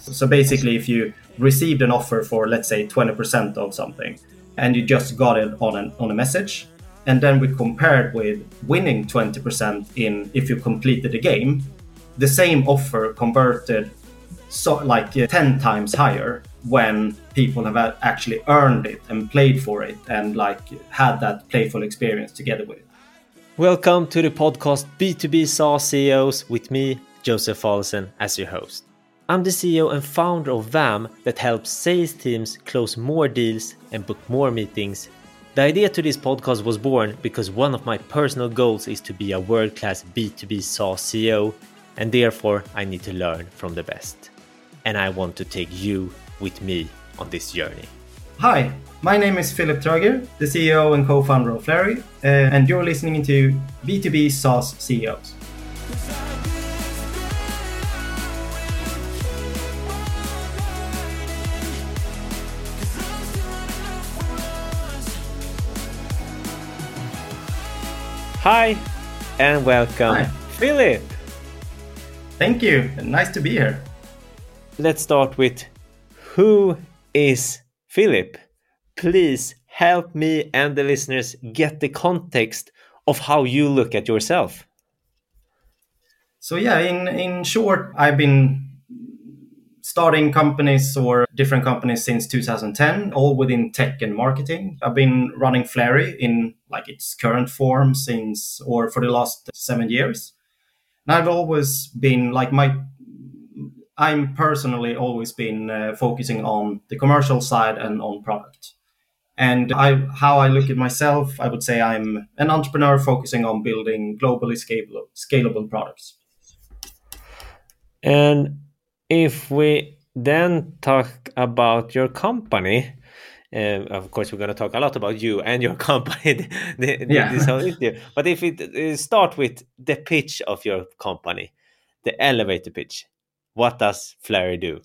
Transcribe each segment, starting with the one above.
So basically, if you received an offer for, let's say, 20% of something, and you just got it on, an, on a message, and then we compared with winning 20% in if you completed the game, the same offer converted so like uh, 10 times higher when people have actually earned it and played for it and like had that playful experience together with it. Welcome to the podcast B2B SaaS CEOs with me, Josef Olsen, as your host. I'm the CEO and founder of Vaam that helps sales teams close more deals and book more meetings. The idea to this podcast was born because one of my personal goals is to be a world class B2B SaaS CEO, and therefore I need to learn from the best. And I want to take you with me on this journey. Hi, my name is Filip Tröger, the CEO and co founder of Flarie, uh, and you're listening to B2B SaaS CEOs. Hi, and welcome, Hi. Filip. Thank you. Nice to be here. Let's start with who is Filip? Please help me and the listeners get the context of how you look at yourself. So yeah, in in short, I've been starting companies or different companies since 2010, all within tech and marketing. I've been running Flarie in like its current form since or for the last seven years. And I've always been like my I'm personally always been uh, focusing on the commercial side and on product. And I, how I look at myself, I would say I'm an entrepreneur focusing on building globally scalable, scalable products. And if we then talk about your company, uh, of course, we're going to talk a lot about you and your company the, the, yeah. this whole interview. But if we uh, start with the pitch of your company, the elevator pitch, what does Flarie do?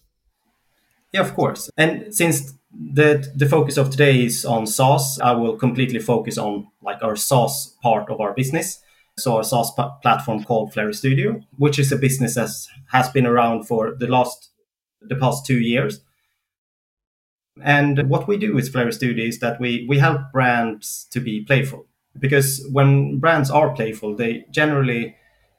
Yeah, of course. And since the the focus of today is on SaaS, I will completely focus on like our SaaS part of our business. So our SaaS p- platform called Flarie Studio, which is a business that has been around for the last the past two years. And what we do with Flarie Studio is that we we help brands to be playful because when brands are playful, they generally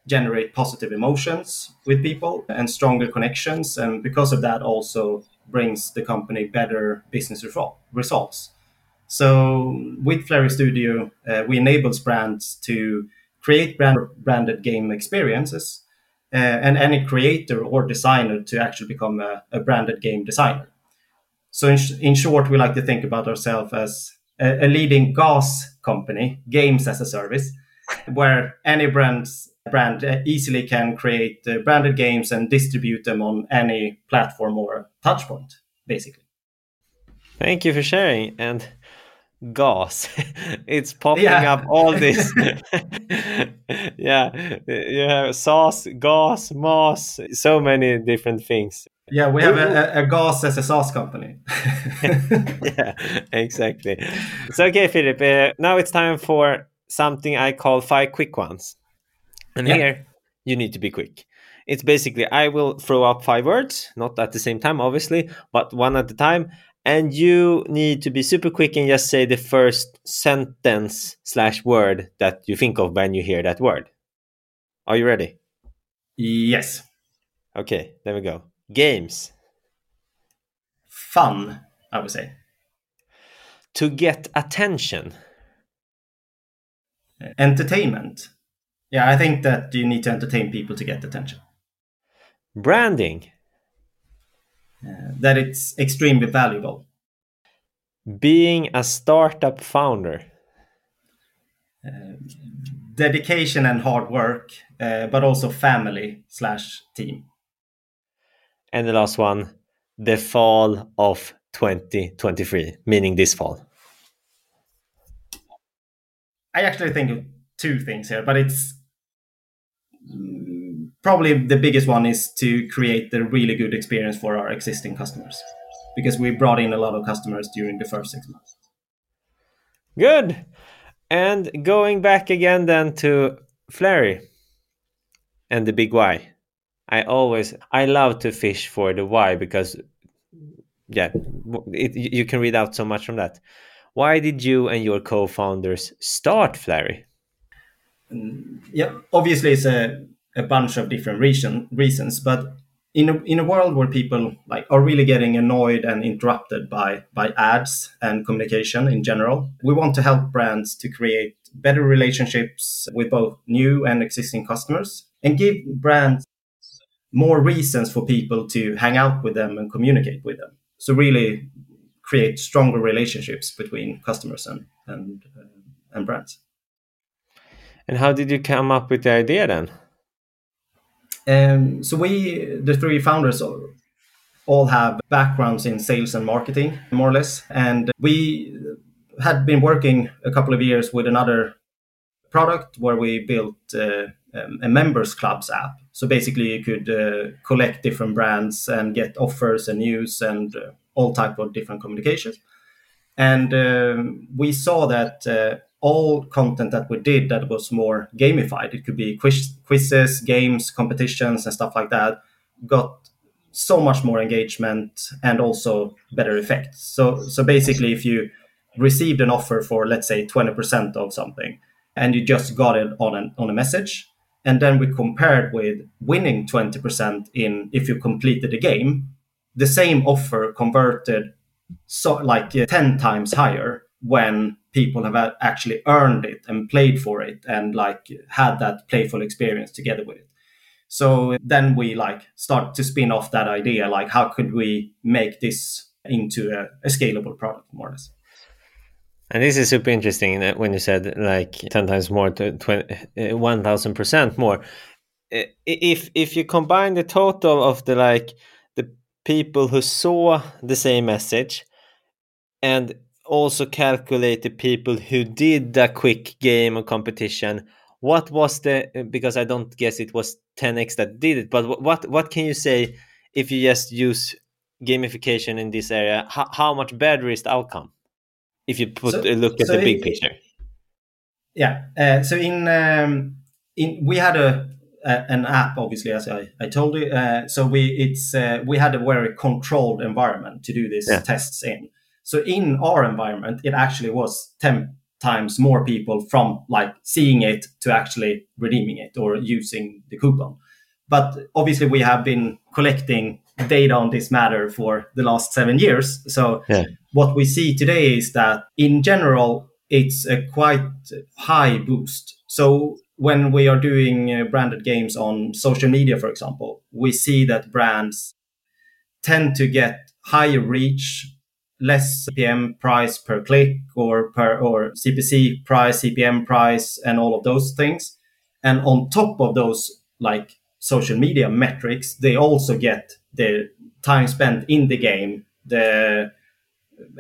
generate positive emotions with people and stronger connections, and because of that, also brings the company better business results. So with Flarie Studio, uh, we enables brands to create brand, branded game experiences uh, and any creator or designer to actually become a, a branded game designer. So in, sh- in, short, we like to think about ourselves as a, a leading GaaS company, games as a service, where any brands brand easily can create uh, branded games and distribute them on any platform or touchpoint, basically. Thank you for sharing. And GaaS. it's popping yeah. up all this. yeah, you have SaaS, GaaS, moss, so many different things. Yeah, we have a, a as a sauce company. yeah, exactly. So, okay, Filip, uh, now it's time for something I call five quick ones. And yeah. here, you need to be quick. It's basically, I will throw up five words, not at the same time, obviously, but one at a time and you need to be super quick and just say the first sentence slash word that you think of when you hear that word. Are you ready? Yes. Okay, there we go. Games. Fun, I would say. To get attention. Entertainment. Yeah, I think that you need to entertain people to get attention. Branding. Uh, that it's extremely valuable. Being a startup founder. Uh, dedication and hard work, uh, but also family slash team. And the last one, the fall of 2023, meaning this fall. I actually think of two things here, but it's probably the biggest one is to create a really good experience for our existing customers because we brought in a lot of customers during the first six months. Good. And going back again then to Flarie and the big why. I always I love to fish for the why because yeah, it, you can read out so much from that. Why did you and your co-founders start Flarie? Mm, yeah, obviously it's a, a bunch of different reason, reasons, but in a, in a world where people like are really getting annoyed and interrupted by by ads and communication in general, we want to help brands to create better relationships with both new and existing customers and give brands more reasons for people to hang out with them and communicate with them. So really create stronger relationships between customers and and uh, and brands. And how did you come up with the idea then? Um, so we, the three founders, all have backgrounds in sales and marketing, more or less, and we had been working a couple of years with another product where we built uh, um, a members clubs app. So basically, you could uh, collect different brands and get offers and news and uh, all type of different communications. And um, we saw that uh, all content that we did that was more gamified, it could be quiz- quizzes, games, competitions, and stuff like that, got so much more engagement and also better effects. So, so basically, if you received an offer for let's say 20% of something and you just got it on an, on a message and then we compared with winning 20% in if you completed the game the same offer converted so like uh, 10 times higher when people have actually earned it and played for it and like had that playful experience together with it. So then we like start to spin off that idea like how could we make this into a, a scalable product more or less and this is super interesting when you said like 10 times more to 1000% uh, more. If if you combine the total of the like the people who saw the same message and also calculate the people who did the quick game or competition, what was the because I don't guess it was 10x that did it, but what what can you say if you just use gamification in this area? How, how much better is the outcome? If you put so, look at so the big picture. Yeah. Uh, so in um, in we had a, a, an app, obviously, as I, I told you. Uh, so we it's uh, we had a very controlled environment to do these yeah. tests in. So in our environment, it actually was ten times more people from like seeing it to actually redeeming it or using the coupon. But obviously, we have been collecting data on this matter for the last seven years. So yeah. what we see today is that in general, it's a quite high boost. So when we are doing uh, branded games on social media, for example, we see that brands tend to get higher reach, less CPM price per click or per or CPC price, CPM price, and all of those things. And on top of those, like social media metrics, they also get the time spent in the game, the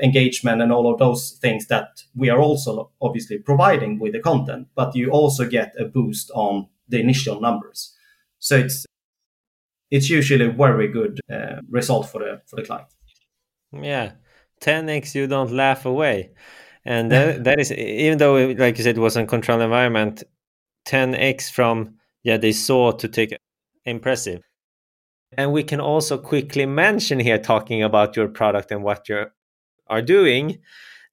engagement, and all of those things that we are also obviously providing with the content. But you also get a boost on the initial numbers. So it's it's usually a very good uh, result for the for the client. Yeah, 10x you don't laugh away, and that, that is even though like you said it was a controlled environment, 10x from yeah they saw to take impressive. And we can also quickly mention here, talking about your product and what you are doing,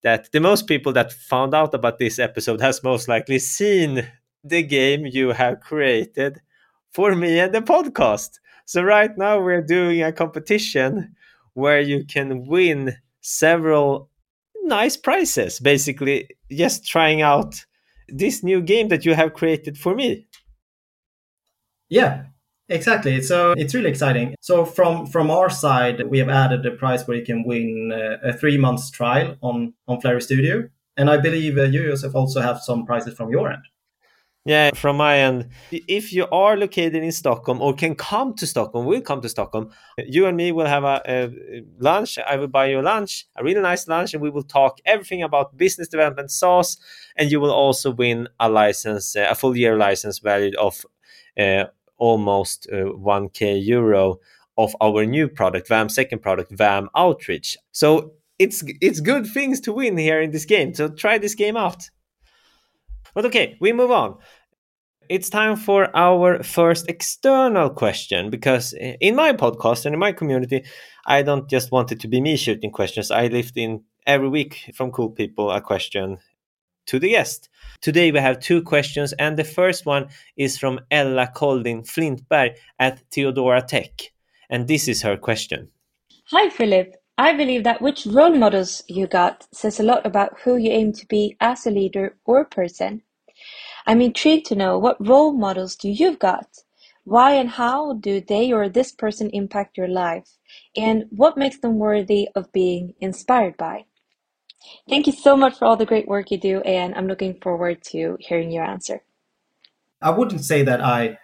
that the most people that found out about this episode has most likely seen the game you have created for me and the podcast. So right now we're doing a competition where you can win several nice prizes, basically just trying out this new game that you have created for me. Yeah, Exactly. So it's really exciting. So from from our side, we have added a prize where you can win uh, a three months trial on on Flarie Studio, and I believe uh, you yourself also have some prizes from your end. Yeah, from my end, if you are located in Stockholm or can come to Stockholm, we'll come to Stockholm, you and me will have a, a, lunch. I will buy you a lunch, a really nice lunch, and we will talk everything about business development SaaS. And you will also win a license, uh, a full year license valued of uh, almost uh, 1k euro of our new product vaam second product vaam outreach. So it's it's good things to win here in this game. So try this game out. But okay we move on. It's time for our first external question because in my podcast and in my community, I don't just want it to be me shooting questions. I lift in every week from cool people a question to the guest. Today we have two questions, and the first one is from Ella Colldin Flintberg at Teodora Tech. And this is her question. Hi, Filip. I believe that which role models you got says a lot about who you aim to be as a leader or person. I'm intrigued to know what role models do you've got? Why and how do they or this person impact your life? And what makes them worthy of being inspired by? Thank you so much for all the great work you do, and I'm looking forward to hearing your answer. I wouldn't say that I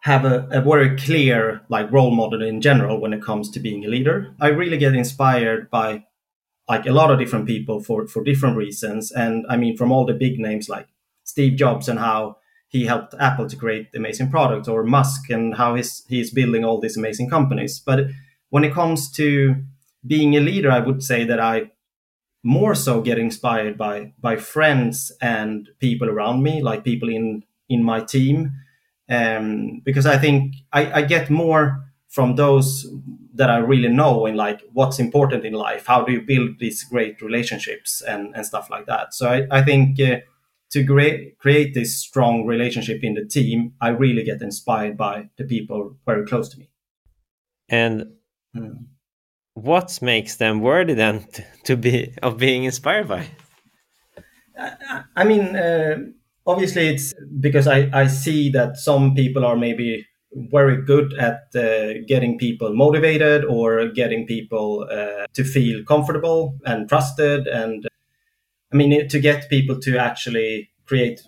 have a, a, very clear like role model in general when it comes to being a leader. I really get inspired by like a lot of different people for for different reasons, and I mean from all the big names like Steve Jobs and how he helped Apple to create amazing products, or Musk and how he's he's building all these amazing companies. But when it comes to being a leader, I would say that I more so get inspired by by friends and people around me, like people in in my team, um, because I think I, I get more from those that I really know in like what's important in life. How do you build these great relationships and and stuff like that. So I I think. Uh, to create create this strong relationship in the team, I really get inspired by the people very close to me. And mm. What makes them worthy then to be of being inspired by? I, I mean, uh, obviously, it's because I I see that some people are maybe very good at uh, getting people motivated or getting people uh, to feel comfortable and trusted and I mean, to get people to actually create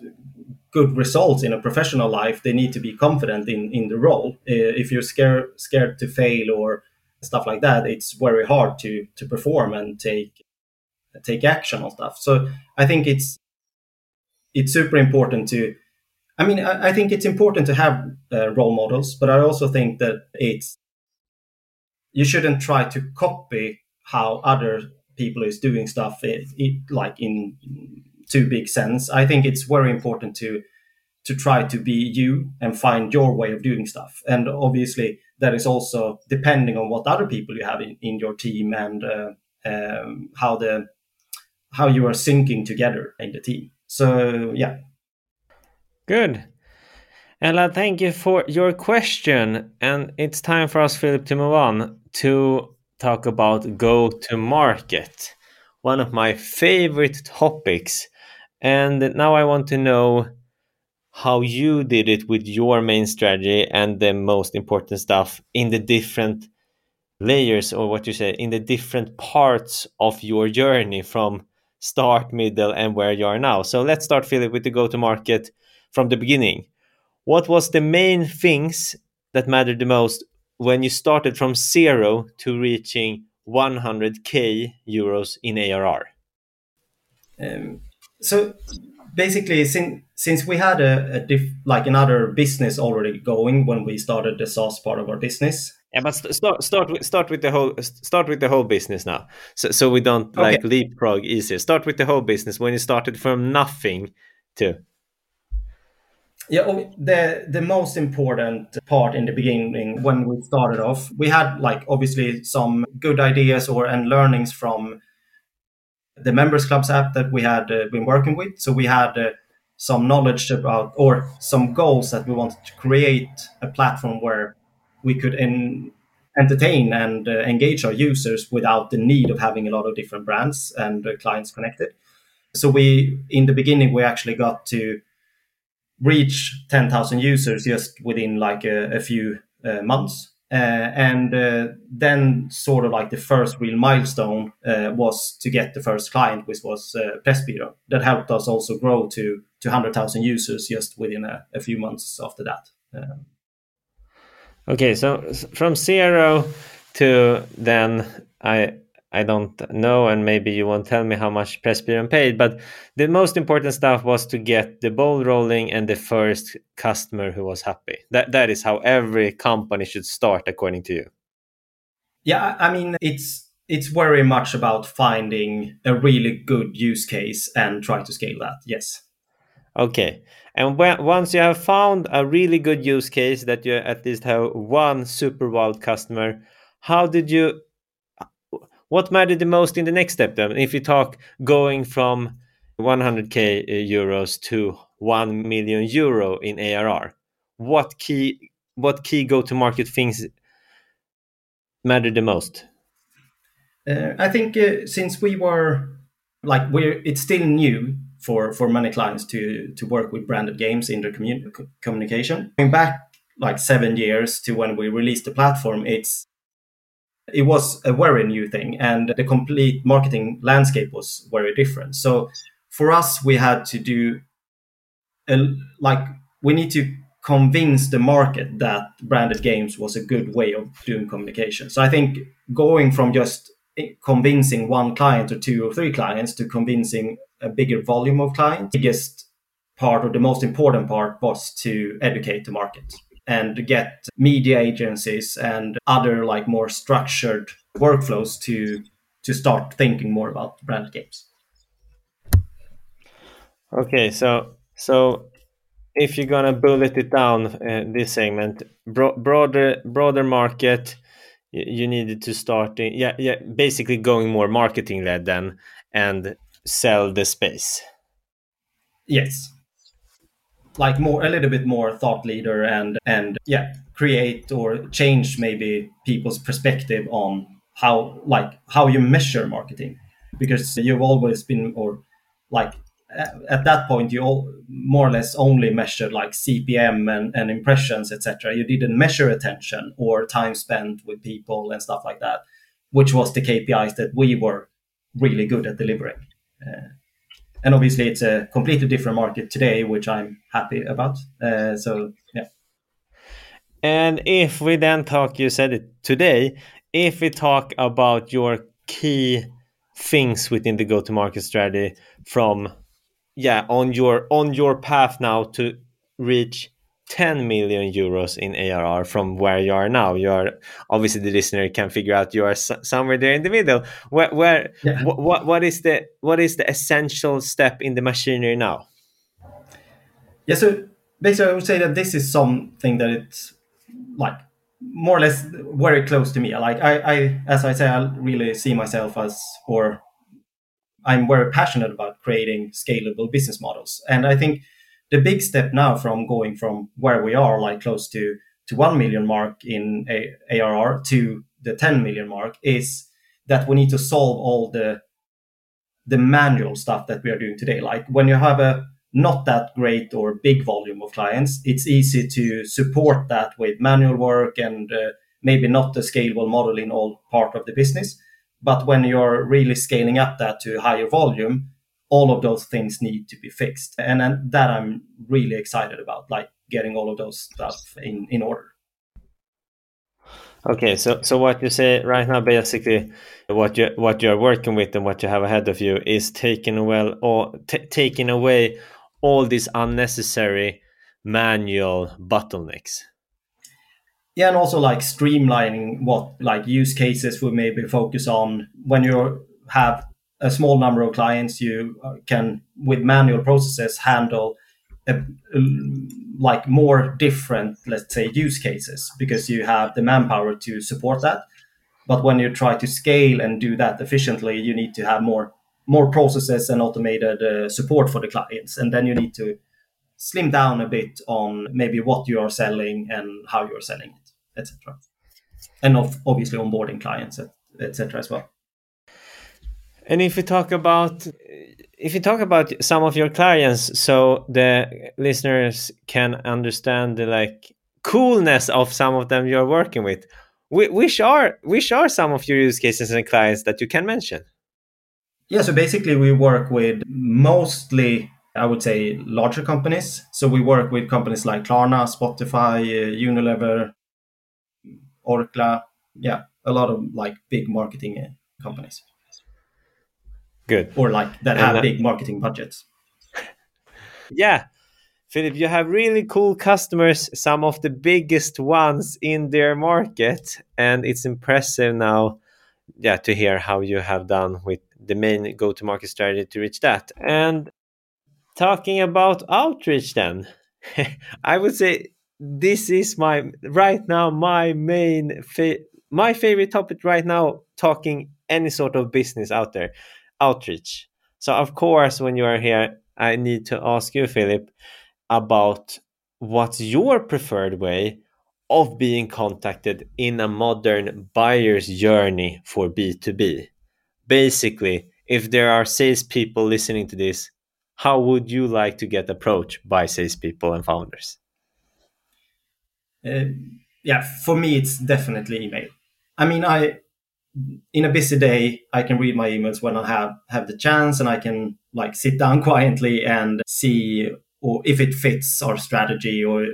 good results in a professional life, they need to be confident in, in the role. Uh, if you're scared scared to fail or stuff like that, it's very hard to to perform and take take action on stuff. So I think it's it's super important to. I mean, I, I think it's important to have uh, role models, but I also think that it's you shouldn't try to copy how other people is doing stuff it, it, like in too big sense i think it's very important to to try to be you and find your way of doing stuff and obviously that is also depending on what other people you have in, in your team and uh, um, how the how you are syncing together in the team. So yeah. Good. Ella thank you for your question. And it's time for us filip to move on to talk about go to market, one of my favorite topics. And now I want to know how you did it with your main strategy and the most important stuff in the different layers or what you say in the different parts of your journey from start middle and where you are now so let's start filip with the go to market from the beginning what was the main things that mattered the most when you started from zero to reaching 100k euros in ARR? Um, so basically, since since we had a, a diff, like another business already going when we started the SaaS part of our business. Yeah, but start start with start with the whole start with the whole business now, so so we don't okay. like leapfrog easier. Start with the whole business when you started from nothing to yeah, oh, the the most important part in the beginning when we started off, we had like obviously some good ideas or and learnings from the members clubs app that we had uh, been working with. So we had uh, some knowledge about or some goals that we wanted to create a platform where we could en- entertain and uh, engage our users without the need of having a lot of different brands and uh, clients connected. So we in the beginning we actually got to reach 10,000 users just within like a, a few uh, months. Uh, and uh, then, sort of like the first real milestone uh, was to get the first client, which was uh, Pressbyrå. That helped us also grow to 200,000 users just within a, a, few months after that. Um, okay, so from zero to then I I don't know, and maybe you won't tell me how much Pressbyrån paid, but the most important stuff was to get the ball rolling and the first customer who was happy. That that is how every company should start, according to you. Yeah, I mean it's it's very much about finding a really good use case and try to scale that. Yes. Okay. And when, once you have found a really good use case that you at least have one super wild customer, how did you what mattered the most in the next step then? If you talk going from 100k euros to 1 million euro in ARR, what key what key go to market things matter the most? Uh, I think uh, since we were like we're it's still new for for many clients to to work with branded games in their commun- communication. Going back like seven years to when we released the platform, it's it was a very new thing, and the complete marketing landscape was very different. So for us, we had to do a, like we need to convince the market that branded games was a good way of doing communication. So I think going from just convincing one client or two or three clients to convincing a bigger volume of clients. Biggest part or the most important part was to educate the market and get media agencies and other like more structured workflows to to start thinking more about branded games. Okay, so so if you're gonna bullet it down, uh, this segment, bro- broader broader market, you needed to start in, yeah yeah basically going more marketing led then and sell the space yes like more a little bit more thought leader and and yeah create or change maybe people's perspective on how like how you measure marketing. Because you've always been or like at that point you all more or less only measured like cpm and, and impressions etc you didn't measure attention or time spent with people and stuff like that which was the kpis that we were really good at delivering. Uh, and obviously it's a completely different market today which i'm happy about. Uh, so yeah. And if we then talk you said it today if we talk about your key things within the go to market strategy from yeah on your on your path now to reach 10 million euros in ARR from where you are now. You are obviously the listener can figure out you are somewhere there in the middle. Where, where yeah. what, what what is the what is the essential step in the machinery now? Yeah, so basically, I would say that this is something that it's like more or less very close to me. Like I, I as I say, I really see myself as or I'm very passionate about creating scalable business models. And I think the big step now from going from where we are, like close to to 1 million mark in a- ARR to the 10 million mark is that we need to solve all the the manual stuff that we are doing today. Like when you have a not that great or big volume of clients, it's easy to support that with manual work and uh, maybe not the scalable model in all part of the business. But when you're really scaling up that to higher volume, all of those things need to be fixed. And, and that I'm really excited about, like getting all of those stuff in, in order. Okay, so so what you say right now, basically, what you what you are working with and what you have ahead of you is taking away or taking away all these unnecessary manual bottlenecks yeah and also like streamlining what like use cases we maybe focus on when you have a small number of clients you uh, can with manual processes handle a, like more different let's say use cases because you have the manpower to support that but when you try to scale and do that efficiently you need to have more more processes and automated uh, support for the clients and then you need to slim down a bit on maybe what you are selling and how you are selling it etc. And of obviously onboarding clients, etc. as well. And if we talk about if you talk about some of your clients, so the listeners can understand the like coolness of some of them you're working with, which are which are some of your use cases and clients that you can mention? Yeah, so basically we work with mostly I would say larger companies. So we work with companies like Klarna, Spotify, uh, Unilever, Orkla, yeah, a lot of like big marketing uh, companies. Good. Or like that have big marketing budgets. Yeah. Filip, you have really cool customers, some of the biggest ones in their market, and it's impressive now yeah to hear how you have done with the main go to market strategy to reach that. And talking about outreach then i would say this is my right now my main fa- my favorite topic right now talking any sort of business out there outreach. So of course when you are here i need to ask you filip about what's your preferred way of being contacted in a modern buyer's journey for b2b basically if there are salespeople listening to this how would you like to get approached by salespeople and founders? Uh, yeah, for me, it's definitely email. I mean, I in a busy day, I can read my emails when I have have the chance, and I can like sit down quietly and see or if it fits our strategy, or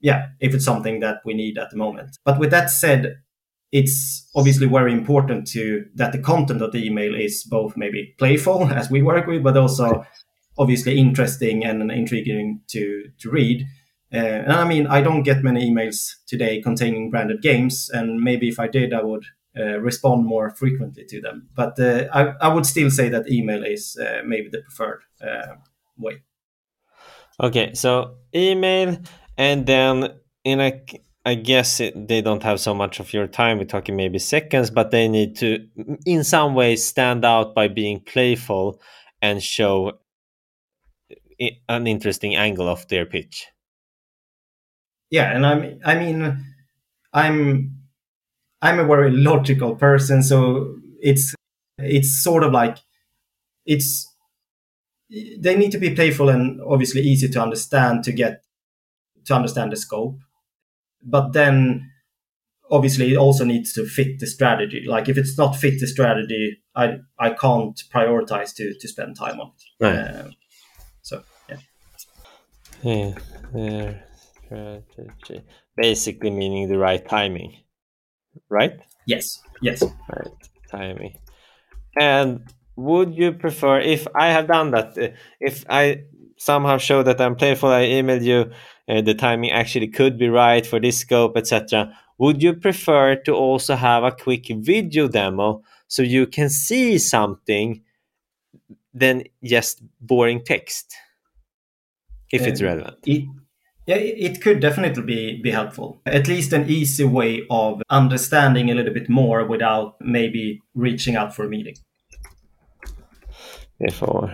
yeah, if it's something that we need at the moment. But with that said, it's obviously very important to that the content of the email is both maybe playful as we work with, but also obviously interesting and intriguing to to read. Uh, and I mean, I don't get many emails today containing branded games, and maybe if I did, I would respond more frequently to them. But uh, I, I would still say that email is uh, maybe the preferred uh, way. Okay, so email, and then in a, I guess it, they don't have so much of your time. We're talking maybe seconds, but they need to, in some ways, stand out by being playful and show an interesting angle of their pitch yeah, and I'm I mean I'm I'm a very logical person, so it's it's sort of like it's they need to be playful and obviously easy to understand to get to understand the scope. But then obviously it also needs to fit the strategy. Like if it's not fit the strategy, I I can't prioritize to to spend time on it. Right. Uh, so yeah. Yeah. yeah. Strategy. Basically meaning the right timing, right? Yes. Yes. Right timing. And would you prefer if I have done that? Uh, if I somehow show that I'm playful, I emailed you. Uh, the timing actually could be right for this scope, etc. Would you prefer to also have a quick video demo so you can see something than just boring text? If it's relevant. It, yeah, it could definitely be, be helpful. At least an easy way of understanding a little bit more without maybe reaching out for a meeting. Before.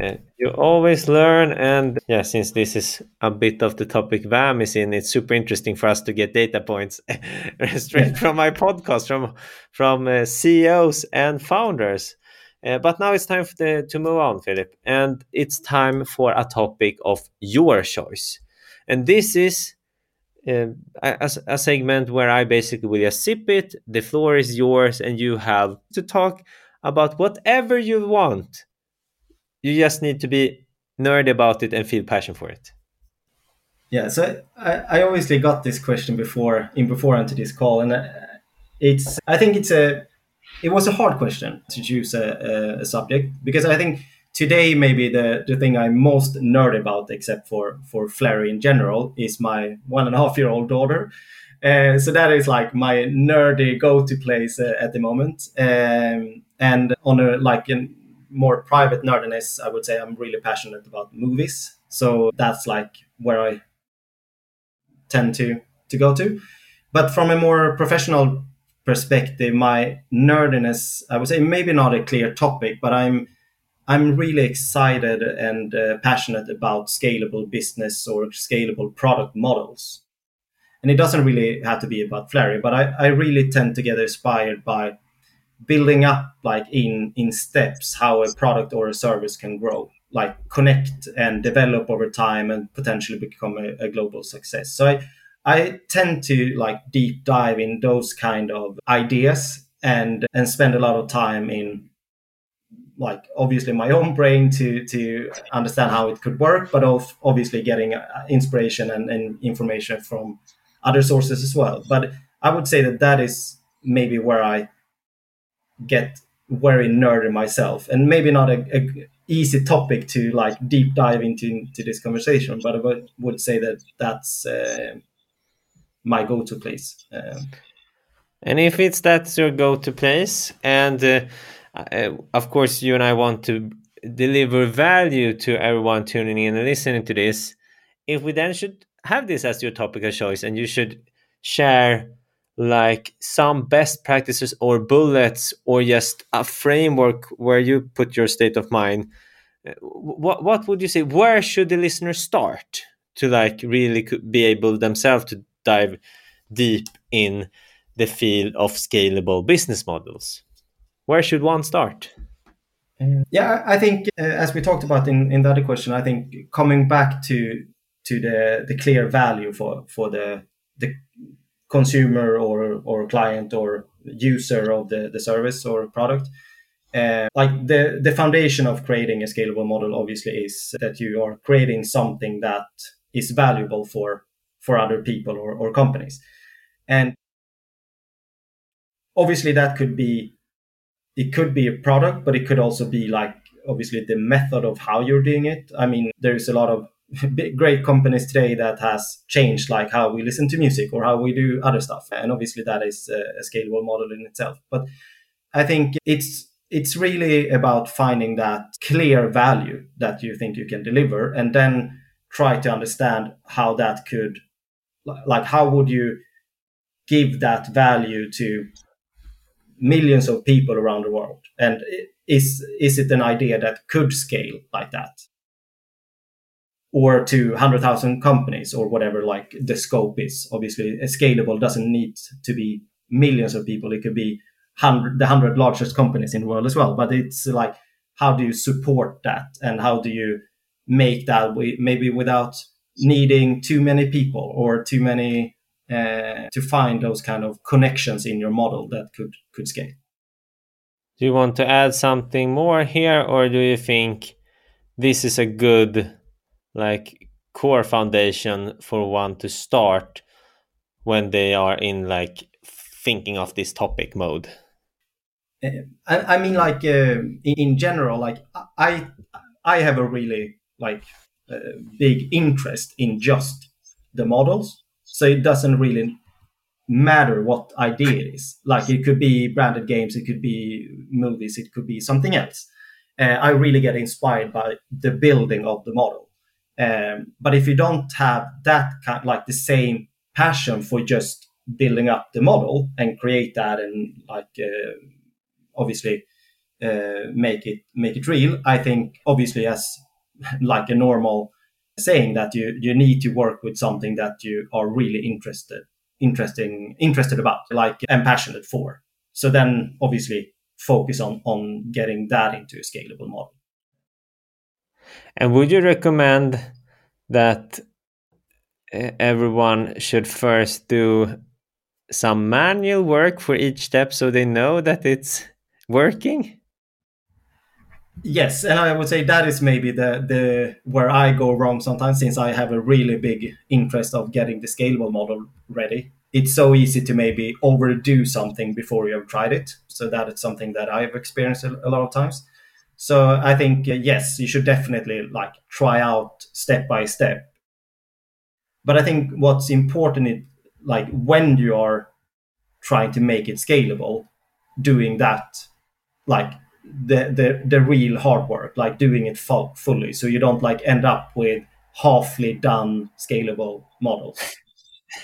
Uh, you always learn, and yeah, since this is a bit of the topic Vaam is in, it's super interesting for us to get data points straight from my podcast from from uh, CEOs and founders. Uh, but now it's time the, to move on, Filip, and it's time for a topic of your choice. And this is uh, a, a, segment where I basically will just sip it. The floor is yours, and you have to talk about whatever you want. You just need to be nerdy about it and feel passion for it. Yeah, so I, I obviously got this question before in before into this call, and uh, it's I think it's a it was a hard question to choose a, a, subject because I think today maybe the, the thing I'm most nerd about, except for for Flarie in general, is my one and a half year old daughter. Uh, so that is like my nerdy go-to place uh, at the moment. Um, and on a like a more private nerdiness, I would say I'm really passionate about movies. So that's like where I tend to to go to. But from a more professional perspective, my nerdiness, I would say maybe not a clear topic, but I'm I'm really excited and uh, passionate about scalable business or scalable product models. And it doesn't really have to be about Flarie, but I, I really tend to get inspired by building up like in in steps how a product or a service can grow like connect and develop over time and potentially become a, a global success so i I tend to like deep dive in those kind of ideas and and spend a lot of time in like obviously my own brain to to understand how it could work, but of obviously getting uh, inspiration and, and information from other sources as well. But I would say that that is maybe where I get very nerdy myself, and maybe not a, a easy topic to like deep dive into, into this conversation. But I would, would say that that's uh, my go-to place. Um, and if it's that's your go-to place, and uh, uh, of course you and I want to deliver value to everyone tuning in and listening to this, if we then should have this as your topic of choice and you should share like some best practices or bullets or just a framework where you put your state of mind what what would you say where should the listener start to like really be able themselves to dive deep in the field of scalable business models. Where should one start? Yeah i think uh, as we talked about in in the other question i think coming back to to the the clear value for for the the consumer or or client or user of the the service or product uh, like the the foundation of creating a scalable model obviously is that you are creating something that is valuable for for other people or, or companies. And obviously that could be it could be a product but it could also be like obviously the method of how you're doing it. I mean there's a lot of great companies today that has changed like how we listen to music or how we do other stuff. And obviously that is a, scalable model in itself. But i think it's it's really about finding that clear value that you think you can deliver and then try to understand how that could like how would you give that value to millions of people around the world and is is it an idea that could scale like that or to 100,000 companies or whatever like the scope is. Obviously, scalable doesn't need to be millions of people. It could be 100, the 100 largest companies in the world as well. But it's like, how do you support that? And how do you make that maybe without needing too many people or too many uh, to find those kind of connections in your model that could could scale. Do you want to add something more here, or do you think this is a good like core foundation for one to start when they are in like thinking of this topic mode uh, I, I, mean like uh, in general like i i have a really like big interest in just the models. So it doesn't really matter what idea it is. Like it could be branded games it could be movies it could be something else. Uh, i really get inspired by the building of the model. Um, but if you don't have that kind like the same passion for just building up the model and create that and like uh, obviously uh, make it make it real, I think obviously as like a normal saying that you you need to work with something that you are really interested interesting interested about like and passionate for. So then obviously focus on on getting that into a scalable model. And would you recommend that eh, everyone should first do some manual work for each step so they know that it's working? Yes, and I would say that is maybe the the where I go wrong sometimes since I have a really big interest of getting the scalable model ready. It's so easy to maybe overdo something before you have tried it. So that is something that I've experienced a, lot of times. So I think uh, yes, you should definitely like try out step by step. But I think what's important is like when you are trying to make it scalable, doing that like the the the real hard work, like doing it full, fully, so you don't like end up with halfly done scalable models.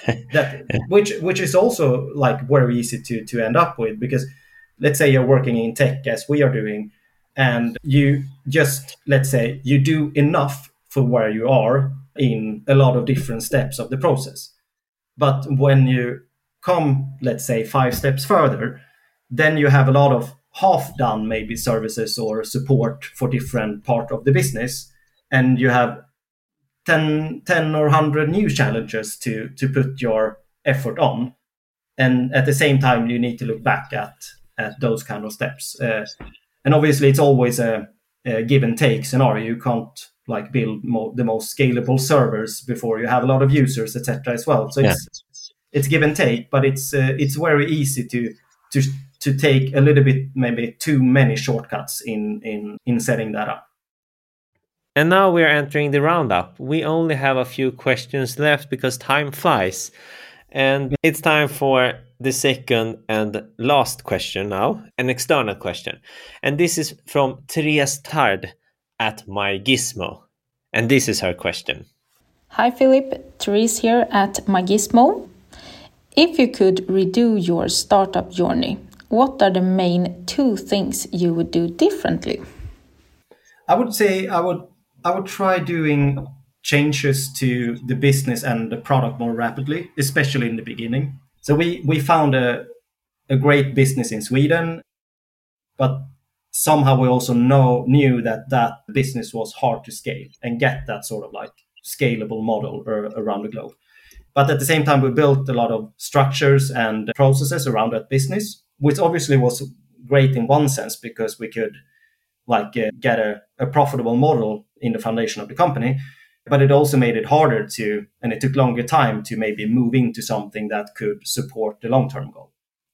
that which which is also like very easy to to end up with because let's say you're working in tech as we are doing and you just let's say you do enough for where you are in a lot of different steps of the process but when you come let's say five steps further then you have a lot of half done maybe services or support for different part of the business and you have 10, 10 or 100 new challenges to to put your effort on and at the same time you need to look back at at those kind of steps uh, and obviously it's always a, a give and take scenario. You can't like build mo- the most scalable servers before you have a lot of users, etc. As well. So yeah. it's it's give and take, but it's uh, it's very easy to to to take a little bit maybe too many shortcuts in in in setting that up. And now we are entering the roundup. We only have a few questions left because time flies. And it's time for the second and last question now, an external question. And this is from Therése Thard at MyGizmo. And this is her question. Hi Filip, Therése here at MyGizmo. If you could redo your startup journey, what are the main two things you would do differently? I would say I would I would try doing changes to the business and the product more rapidly, especially in the beginning. So we we found a a great business in Sweden, but somehow we also know knew that that business was hard to scale and get that sort of like scalable model around the globe. But at the same time, we built a lot of structures and processes around that business, which obviously was great in one sense because we could like uh, get a, a profitable model in the foundation of the company but it also made it harder to and it took longer time to maybe move into something that could support the long-term goal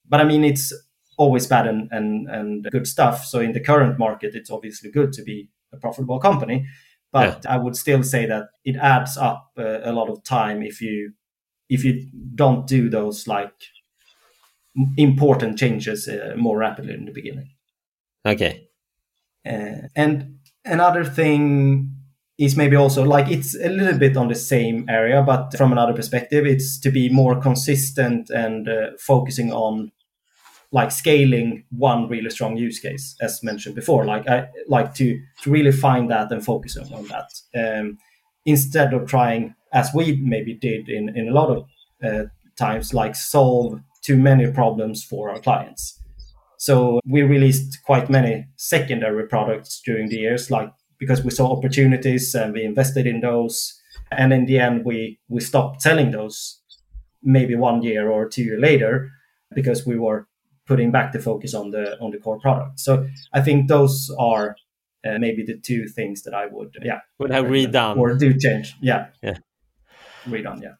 but i mean it's always bad and, and, and good stuff so in the current market it's obviously good to be a profitable company but yeah. i would still say that it adds up uh, a lot of time if you if you don't do those like important changes uh, more rapidly in the beginning okay uh, and another thing is maybe also like it's a little bit on the same area, but from another perspective, it's to be more consistent and uh, focusing on like scaling one really strong use case, as mentioned before. Like I like to to really find that and focus on, on that um, instead of trying, as we maybe did in in a lot of uh, times, like solve too many problems for our clients. So we released quite many secondary products during the years, like because we saw opportunities and we invested in those. And in the end, we we stopped selling those maybe one year or two year later because we were putting back the focus on the on the core product. So I think those are uh, maybe the two things that I would yeah would have redone or do change yeah yeah redone yeah.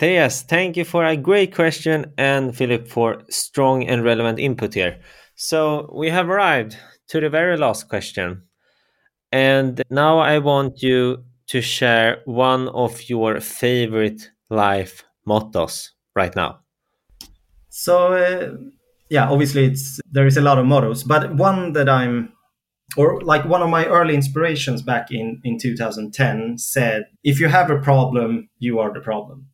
Yes, thank you for a great question and Filip for strong and relevant input here. So we have arrived to the very last question. And now I want you to share one of your favorite life mottos right now. So, uh, yeah, obviously it's there is a lot of mottos, but one that I'm or like one of my early inspirations back in in 2010 said, if you have a problem, you are the problem.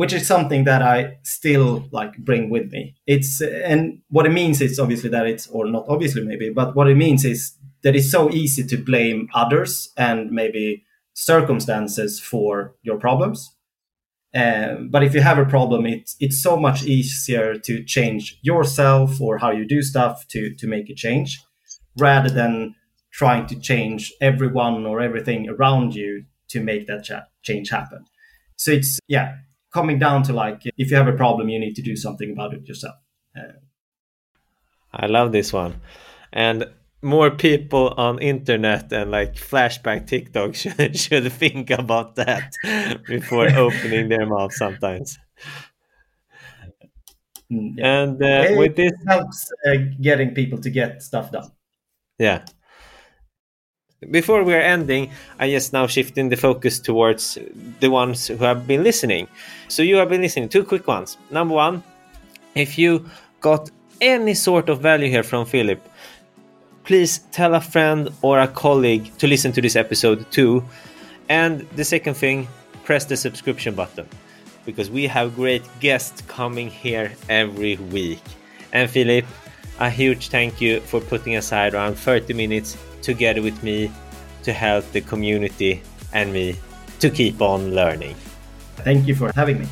Which is something that I still like bring with me. It's and what it means is obviously that it's or not obviously maybe, but what it means is that it's so easy to blame others and maybe circumstances for your problems. Um, but if you have a problem, it's it's so much easier to change yourself or how you do stuff to to make a change, rather than trying to change everyone or everything around you to make that cha- change happen. So it's yeah, coming down to like if you have a problem, you need to do something about it yourself. Uh, I love this one, and more people on internet and like flashback TikTok should, should think about that before opening their mouth sometimes. Mm, yeah. And uh, with this helps uh, getting people to get stuff done. Yeah. Before we are ending, I just now shifting the focus towards the ones who have been listening. So you have been listening. Two quick ones. Number one, if you got any sort of value here from Filip, please tell a friend or a colleague to listen to this episode too. And the second thing, press the subscription button because we have great guests coming here every week. And Filip, a huge thank you for putting aside around 30 minutes together with me to help the community and me to keep on learning. Thank you for having me.